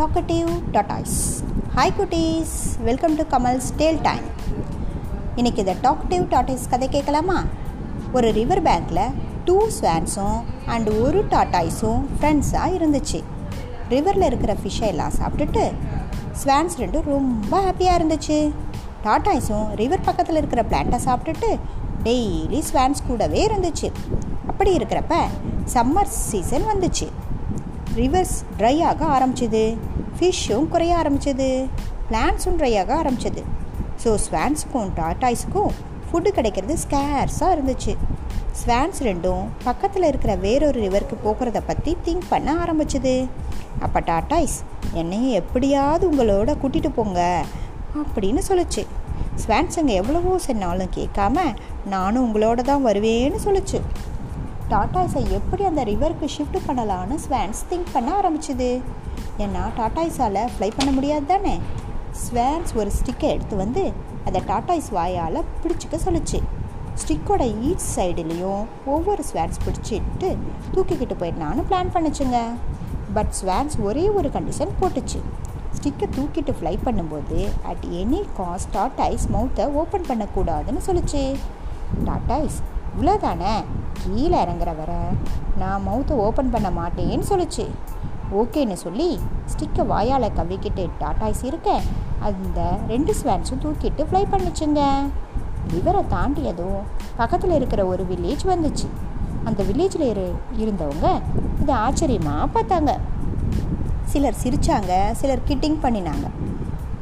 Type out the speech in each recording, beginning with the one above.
Talkative tortoise hi குட்டீஸ் welcome to Kamal's tale time இன்றைக்கி இந்த டாக்கட்டிவ் டாட்டாய்ஸ் கதை கேட்கலாமா? ஒரு ரிவர் பேங்கில் டூ ஸ்வான்ஸும் அண்ட் ஒரு டாட்டாய்ஸும் ஃப்ரெண்ட்ஸாக இருந்துச்சு. ரிவரில் இருக்கிற ஃபிஷ்ஷை எல்லாம் சாப்பிட்டுட்டு ஸ்வான்ஸ் ரெண்டும் ரொம்ப ஹாப்பியாக இருந்துச்சு. டாட்டாய்ஸும் ரிவர் பக்கத்தில் இருக்கிற பிளான்ட்டை சாப்பிட்டுட்டு டெய்லி ஸ்வான்ஸ் கூடவே இருந்துச்சு. அப்படி இருக்கிறப்ப சம்மர் சீசன் வந்துச்சு. ரிவர்ஸ் ட்ரை ஆக ஆரம்பிச்சது. ஃபிஷ்ஷும் குறைய ஆரம்பிச்சது. பிளான்ஸும் ட்ரை ஆக ஆரம்பிச்சது. ஸோ ஸ்வான்ஸுக்கும் டாட்டாய்ஸுக்கும் ஃபுட்டு கிடைக்கிறது ஸ்கேர்ஸாக இருந்துச்சு. ஸ்வான்ஸ் ரெண்டும் பக்கத்தில் இருக்கிற வேறொரு ரிவருக்கு போகிறத பற்றி திங்க் பண்ண ஆரம்பிச்சது. அப்போ டாட்டாய்ஸ் என்னையும் எப்படியாவது உங்களோட கூட்டிகிட்டு போங்க அப்படின்னு சொல்லுச்சு. ஸ்வான்ஸுங்க எவ்வளவோ சொன்னாலும் கேட்காம நானும் உங்களோட தான் வருவேன்னு சொல்லுச்சு. டாட்டாய்ஸை எப்படி அந்த ரிவருக்கு ஷிஃப்ட் பண்ணலான்னு ஸ்வான்ஸ் திங்க் பண்ண ஆரம்பிச்சுது. ஏன்னா டாட்டாய்ஸால் ஃப்ளை பண்ண முடியாது தானே? ஸ்வான்ஸ் ஒரு ஸ்டிக்கை எடுத்து வந்து அதை டாட்டாய்ஸ் வாயால் பிடிச்சிக்க சொல்லிச்சு. ஸ்டிக்கோட ஈச் சைடுலேயும் ஒவ்வொரு ஸ்வான்ஸ் பிடிச்சிட்டு தூக்கிக்கிட்டு போயிடலான்னு பிளான் பண்ணுச்சுங்க. பட் ஸ்வான்ஸ் ஒரே ஒரு கண்டிஷன் போட்டுச்சு. ஸ்டிக்கை தூக்கிட்டு ஃப்ளை பண்ணும்போது அட் எனி காஸ்ட் டாட்டாய்ஸ் மவுத்தை ஓப்பன் பண்ணக்கூடாதுன்னு சொல்லிச்சு. டாட்டாய்ஸ் இவ்வளோதானே கீழே இறங்குற வர நான் மவுத்தை ஓப்பன் பண்ண மாட்டேன்னு சொல்லிச்சு. ஓகேன்னு சொல்லி ஸ்டிக்கை வாயால் கவிக்கிட்டு டாட்டாய்ஸ் இருக்க அந்த ரெண்டு ஸ்வான்ஸும் தூக்கிட்டு ஃப்ளை பண்ணிச்சுங்க. இவரை தாண்டியதும் பக்கத்தில் இருக்கிற ஒரு வில்லேஜ் வந்துச்சு. அந்த வில்லேஜில் இரு இருந்தவங்க இதை ஆச்சரியமாக பார்த்தாங்க. சிலர் சிரித்தாங்க சிலர் கிட்டிங் பண்ணினாங்க.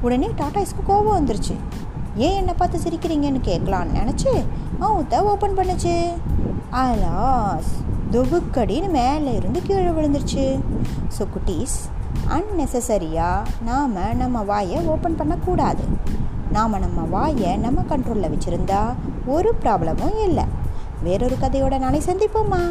உடனே டாட்டாய்ஸ்க்கு கோபம் வந்துருச்சு. ஏன் என்னை பார்த்து சிரிக்கிறீங்கன்னு கேட்கலான்னு நினச்சி மவுத்தை ஓப்பன் பண்ணுச்சு. அலாஸ் துபுக்கடின்னு மேலே இருந்து கீழே விழுந்துருச்சு. ஸோ குட்டீஸ் அன்னெசரியாக நாம் நம்ம வாயை ஓப்பன் பண்ணக்கூடாது. நாம் நம்ம வாயை நம்ம கண்ட்ரோலில் வச்சுருந்தா ஒரு ப்ராப்ளமும் இல்லை. வேறொரு கதையோட நாளை சந்திப்போம்மா